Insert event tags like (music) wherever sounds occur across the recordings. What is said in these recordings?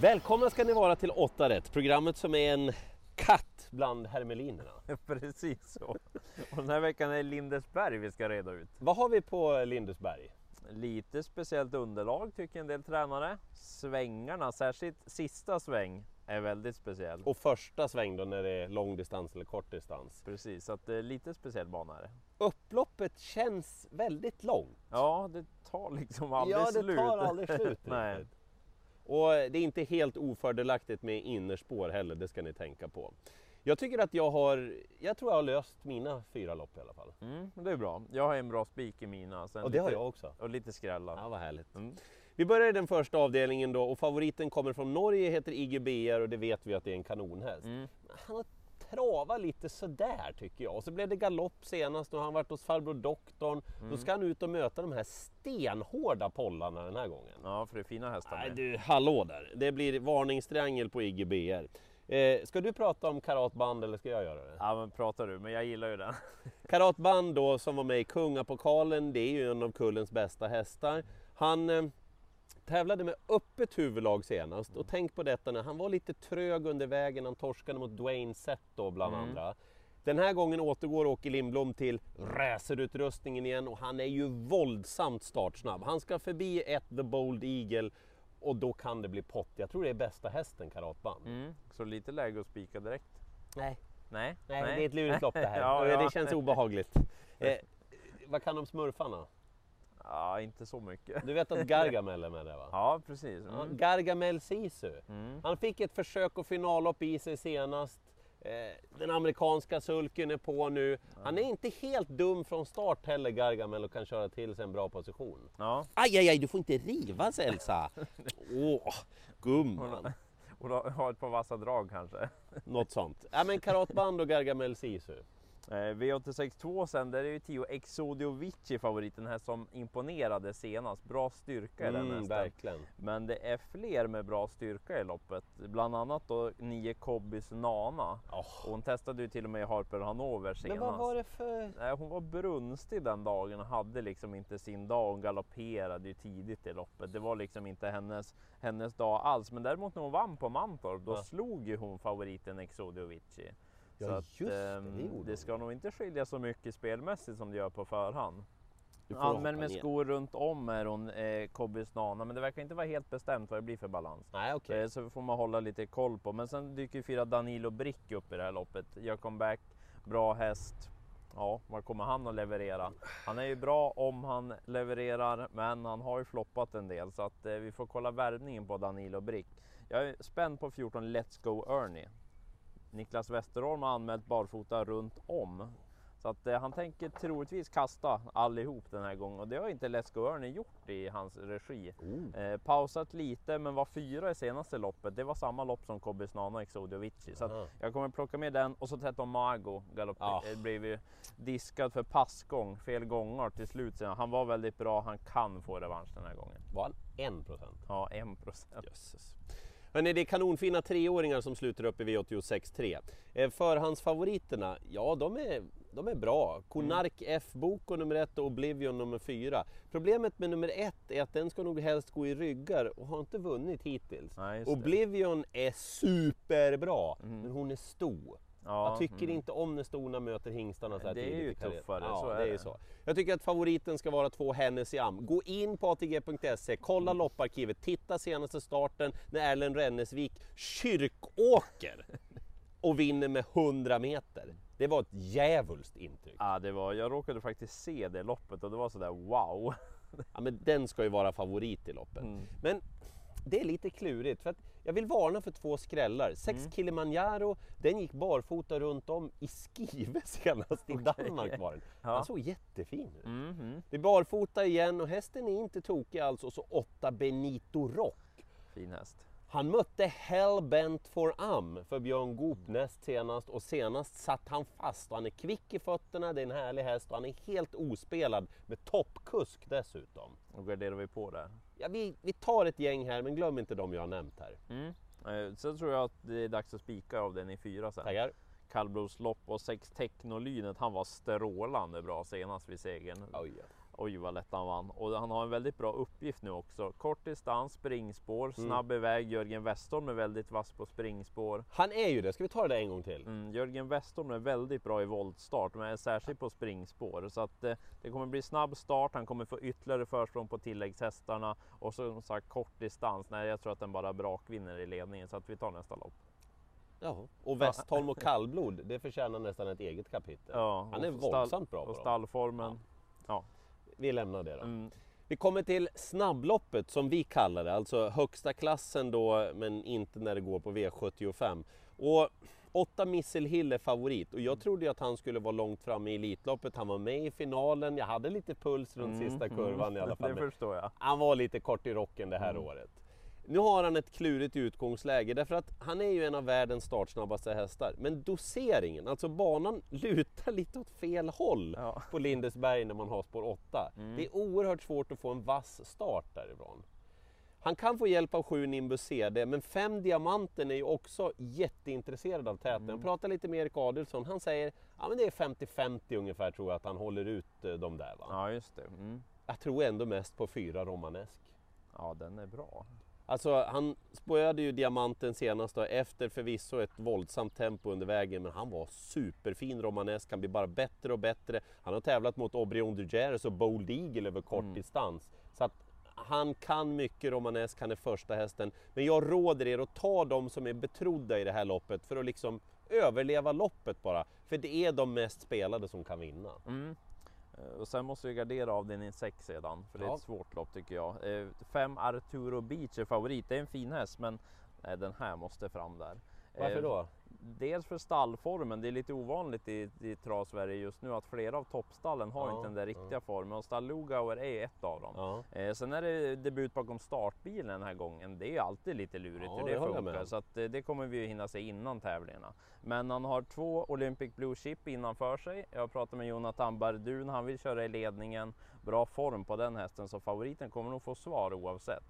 Välkomna ska ni vara till 8 rätt, programmet som är en katt bland hermelinerna. (laughs) Precis så. Och den här veckan är Lindesberg vi ska reda ut. Vad har vi på Lindesberg? Lite speciellt underlag tycker en del tränare. Svängarna, särskilt sista sväng, är väldigt speciell. Och första sväng då när det är lång distans eller kort distans. Precis, så att det är lite speciell bana är det. Upploppet känns väldigt långt. Ja, det tar liksom aldrig ja, det slut. tar aldrig slut. (laughs) Nej. Och det är inte helt ofördelaktigt med innerspår heller, det ska ni tänka på. Jag tycker att jag har, jag tror jag har löst mina fyra lopp i alla fall. Mm, det är bra. Jag har en bra spik i mina. Sen Och det har lite, jag också. Och lite skrällar. Ja, vad härligt. Mm. Vi börjar i den första avdelningen då och favoriten kommer från Norge, heter Iggy BR och det vet vi att det är en kanonhäst. Mm. Han har travat lite sådär tycker jag. Och så blev det galopp senast och han varit hos farbror doktorn. Mm. Då ska han ut och möta de här stenhårda pollarna den här gången. Ja, för det är fina hästar Nej du, hallå där! Det blir varningstriangel på Iggy BR. Eh, ska du prata om karatband eller ska jag göra det? Ja, men pratar du, men jag gillar ju den. (laughs) Karatband då som var med i Kungapokalen, det är ju en av kullens bästa hästar. Han eh, tävlade med öppet huvudlag senast och tänk på detta när han var lite trög under vägen, han torskade mot Dwayne Sett då bland Mm. andra. Den här gången återgår Åke Lindblom till racerutrustningen igen och han är ju våldsamt startsnabb. Han ska förbi ett The Bold Eagle och då kan det bli pott. Jag tror det är bästa hästen Karatband. Mm. Så lite läge att spika direkt. Nej, Nej, nej, det är ett lurigt lopp det här. (laughs) Ja, ja. Det känns obehagligt. (laughs) Eh, vad kan de smurfarna? Ja, inte så mycket. Du vet att (laughs) Gargamel är med där va? Ja, precis. Ja, Mm. Gargamel Sisu. Mm. Han fick ett försök och finallopp i sig senast. Eh, Den amerikanska sulken är på nu. Han är inte helt dum från start heller Gargamel och kan köra till sig en bra position. Ja, Aj, aj, aj, du får inte rivas Elsa! (laughs) Åh, gumman! och har ett par vassa drag kanske. Något sånt. Ja men karatband och Gargamel Sisu. Eh, V862 sen, där är ju 10 Exodio Vici favoriten, här som imponerade senast. Bra styrka i den Mm, hästen. verkligen. Men det är fler med bra styrka i loppet. Bland annat då 9 Kobbys Nana. Och hon testade ju till och med i Harper Hanover senast. Men vad var det för... Hon var brunstig den dagen och hade liksom inte sin dag. Hon galopperade ju tidigt i loppet. Det var liksom inte hennes, hennes dag alls. Men däremot när hon vann på Mantorp, då Ja. slog ju hon favoriten Exodio Vici. Ja, så just det, det ehm, det ska nog inte skilja så mycket spelmässigt som det gör på förhand. Hoppa med ner. skor runt om är hon eh, Kobbys Nana, men det verkar inte vara helt bestämt vad det blir för balans. Nej okej. Eh, Så får man hålla lite koll på. Men sen dyker fyra Danilo Brick upp i det här loppet. Gör comeback, bra häst. Ja, vad kommer han att leverera? Han är ju bra om han levererar, men han har ju floppat en del så att eh, vi får kolla värvningen på Danilo Brick. Jag är spänd på 14 Let's Go Ernie. Niklas Westerholm har anmält barfota runt om. Så att eh, han tänker troligtvis kasta allihop den här gången och det har inte Let's Go Ernie gjort i hans regi. Oh. Eh, pausat lite men var fyra i senaste loppet. Det var samma lopp som Kobbys Nana och Exodio Vici. Så att jag kommer plocka med den och så 13 Mago galopp. Ah. Eh, blev ju diskad för passgång, fel gångar till slut. Han var väldigt bra, han kan få revansch den här gången. Var han en procent? Ja, 1 procent. Jösses. Hörrni, det är kanonfina treåringar som slutar upp i V86.3. Eh, förhandsfavoriterna, ja de är, de är bra. Konark F Boko nummer ett och Oblivion nummer fyra. Problemet med nummer ett är att den ska nog helst gå i ryggar och har inte vunnit hittills. Det. Oblivion är superbra, men hon är stor. Ja, jag tycker mm. inte om när stona möter hingstarna så här Det är ju tuffare, Ja, så är det är det. så. Jag tycker att favoriten ska vara två Hennessy Am. Gå in på ATG.se, kolla Mm. lopparkivet, titta senaste starten när Erlend Rennesvik kyrkåker och vinner med 100 meter. Det var ett djävulskt intryck. Ja, det var, jag råkade faktiskt se det loppet och det var sådär wow. Ja, men den ska ju vara favorit i loppet. Mm. Men det är lite klurigt för att jag vill varna för två skrällar. Sex Mm. Kilimanjaro, den gick barfota runt om i Skive (laughs) senast i Danmark var den. Ja. Han såg jättefin ut. Mhm. Det är barfota igen och hästen är inte tokig alls och så åtta Benito Rock. Fin häst. Han mötte Hellbent for Am för Björn Goop näst senast och senast satt han fast och han är kvick i fötterna, det är en härlig häst och han är helt ospelad med toppkusk dessutom. Och garderar vi på där. Ja, vi, vi tar ett gäng här men glöm inte de jag har nämnt här. Mm. Eh, Sen tror jag att det är dags att spika av den i fyra sen. Tackar. Kallblodslopp och sex Technolynet, han var strålande bra senast vid segern. Oj, ja. Oj vad lätt han vann. Och han har en väldigt bra uppgift nu också. Kort distans, springspår, Mm. snabb iväg. Jörgen Westholm är väldigt vass på springspår. Han är ju det, ska vi ta det en gång till? Mm, Jörgen Westholm är väldigt bra i voltstart, men särskilt på springspår. Så att eh, det kommer bli snabb start, han kommer få ytterligare försprång på tilläggshästarna och som sagt kort distans. Nej, jag tror att den bara brakvinner i ledningen så att vi tar nästa lopp. Ja. Och Westholm och kallblod, det förtjänar nästan ett eget kapitel. Ja, Han är våldsamt bra på Och stallformen. Vi lämnar det då. Mm, Vi kommer till snabbloppet som vi kallar det, alltså högsta klassen då men inte när det går på V75. Och 8 Missile Hill är favorit och jag trodde ju att han skulle vara långt fram i Elitloppet. Han var med i finalen, jag hade lite puls runt mm, sista kurvan i alla (laughs) fall. Det förstår jag. han var lite kort i rocken det här Mm. året. Nu har han ett klurigt utgångsläge därför att han är ju en av världens startsnabbaste hästar. Men doseringen, alltså banan lutar lite åt fel håll Ja. på Lindesberg när man har spår 8. Mm. Det är oerhört svårt att få en vass start därifrån. Han kan få hjälp av 7 Nimbus CD, men 5 Diamanten är ju också jätteintresserad av täten. Jag Mm. pratade lite med Erik Adelsson, han säger ja men det är 50-50 ungefär tror jag att han håller ut eh, de där. Va? Ja, just det. Mm. Jag tror ändå mest på 4 Romanesk. Ja, den är bra. Alltså han spöade ju Diamanten senast då, efter förvisso ett våldsamt tempo under vägen men han var superfin romanesk, han blir bara bättre och bättre. Han har tävlat mot Aubryon Dugeres och Bold Eagle över kort Mm. distans. Så att han kan mycket romanesk, han är första hästen. Men jag råder er att ta de som är betrodda i det här loppet för att liksom överleva loppet bara. För det är de mest spelade som kan vinna. Mm. Eh, Och sen måste vi gardera avdelning 6 sedan, för det är Ja. ett svårt lopp tycker jag. Eh, Fem Arturo Beach är favorit, det är en fin häst men nej, den här måste fram där. Varför Eh, då? Dels för stallformen, det är lite ovanligt i, i trav-Sverige just nu att flera av toppstallen har Ja, inte den där ja. riktiga formen och stall Lugauer är ett av dem. Ja. Eh, sen är det debut bakom startbilen den här gången. Det är alltid lite lurigt Ja, hur det det funkar så att, eh, det kommer vi ju hinna se innan tävlingarna. Men han har två Olympic Blue Chip innanför sig. Jag pratade med Jonathan Bardun, han vill köra i ledningen. Bra form på den hästen så favoriten kommer nog få svar oavsett.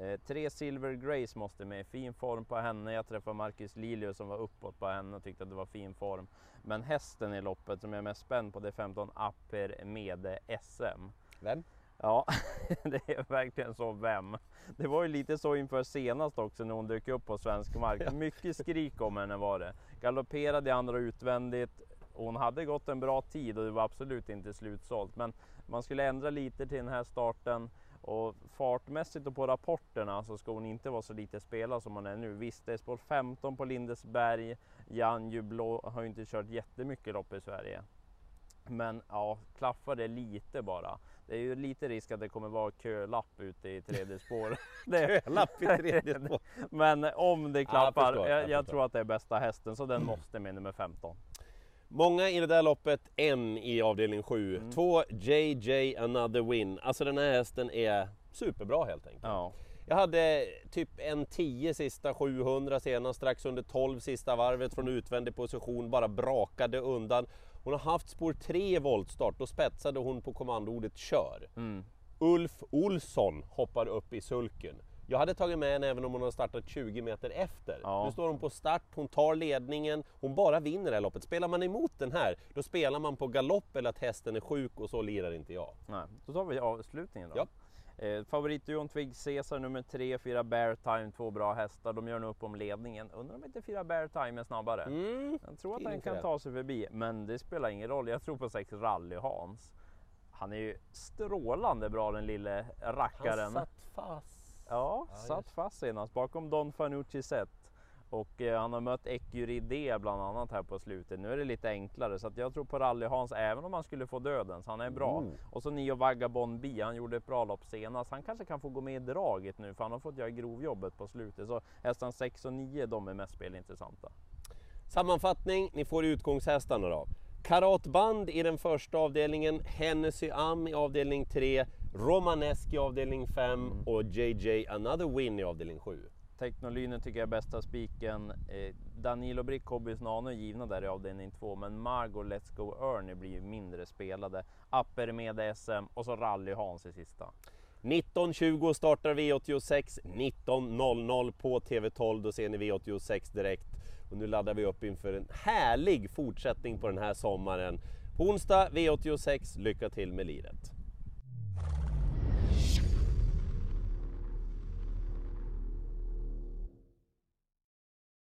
Eh, tre Silver Grace måste med, fin form på henne. Jag träffade Marcus Lilio som var uppåt på henne och tyckte att det var fin form. Men hästen i loppet som jag är mest spänd på det är 15 Aper Mede SM. Vem? Ja, (laughs) det är verkligen så. Vem? Det var ju lite så inför senast också när hon dök upp på svensk mark. Mycket skrik om henne var det. Galopperade i andra utvändigt. Hon hade gått en bra tid och det var absolut inte slutsålt. Men man skulle ändra lite till den här starten. Och fartmässigt och på rapporterna så ska hon inte vara så lite spelad som hon är nu. Visst, det är spår 15 på Lindesberg. Jan Jublå har ju inte kört jättemycket lopp i Sverige. Men ja, klaffar det lite bara. Det är ju lite risk att det kommer vara kölapp ute i tredje spår. (laughs) (laughs) det, Lapp i tredje spår. (laughs) men om det klappar, förstår, jag jag, jag förstår. tror att det är bästa hästen så den måste med nummer 15. Många i det där loppet, en i avdelning 7. Mm. Två JJ Another Win. Alltså den här hästen är superbra helt enkelt. Ja, Jag hade typ en 10 sista 700 senast, strax under 12 sista varvet från utvändig position, bara brakade undan. Hon har haft spår 3 i voltstart, då spetsade hon på kommandoordet kör. mm. Ulf Olsson hoppar upp i sulken. Jag hade tagit med henne även om hon har startat 20 meter efter. Ja. Nu står hon på start, hon tar ledningen, hon bara vinner det här loppet. Spelar man emot den här, då spelar man på galopp eller att hästen är sjuk och så lirar inte jag. Nej. Då tar vi avslutningen då. Ja. Eh, favoritduon Twig Caesar nummer 3, 4 Bear Time, två bra hästar. De gör nu upp om ledningen. Undrar om inte 4 Bear Time är snabbare? Mm. Jag tror att han kan det. ta sig förbi, men det spelar ingen roll. Jag tror på 6 Rally Hans. Han är ju strålande bra den lille rackaren. Han satt fast. Ja, Ja, satt fast senast bakom Don Fanucci set. Och eh, han har mött Ecuride bland annat här på slutet. Nu är det lite enklare så att jag tror på Rally Hans även om han skulle få döden. Så han är bra. Oh. Och så Nio Vagabond B, han gjorde ett bra lopp senast. Han kanske kan få gå med i draget nu för han har fått göra grovjobbet på slutet. Så hästarna 6 och 9 de är mest spelintressanta. Sammanfattning, ni får utgångshästarna då. Karatband i den första avdelningen, Hennessy Am i avdelning 3, Romanesk i avdelning 5 Mm. och JJ Another Win i avdelning 7. Technolynen tycker jag är bästa spiken. Eh, Danilo Brick, Hobbys Nano är givna där i avdelning 2 men Margot Let's Go Ernie blir mindre spelade. Apper med SM och så Rally Hans i sista. 19.20 startar V86, 19.00 på TV12, då ser ni V86 direkt. Och nu laddar vi upp inför en härlig fortsättning på den här sommaren. På onsdag V86, lycka till med liret!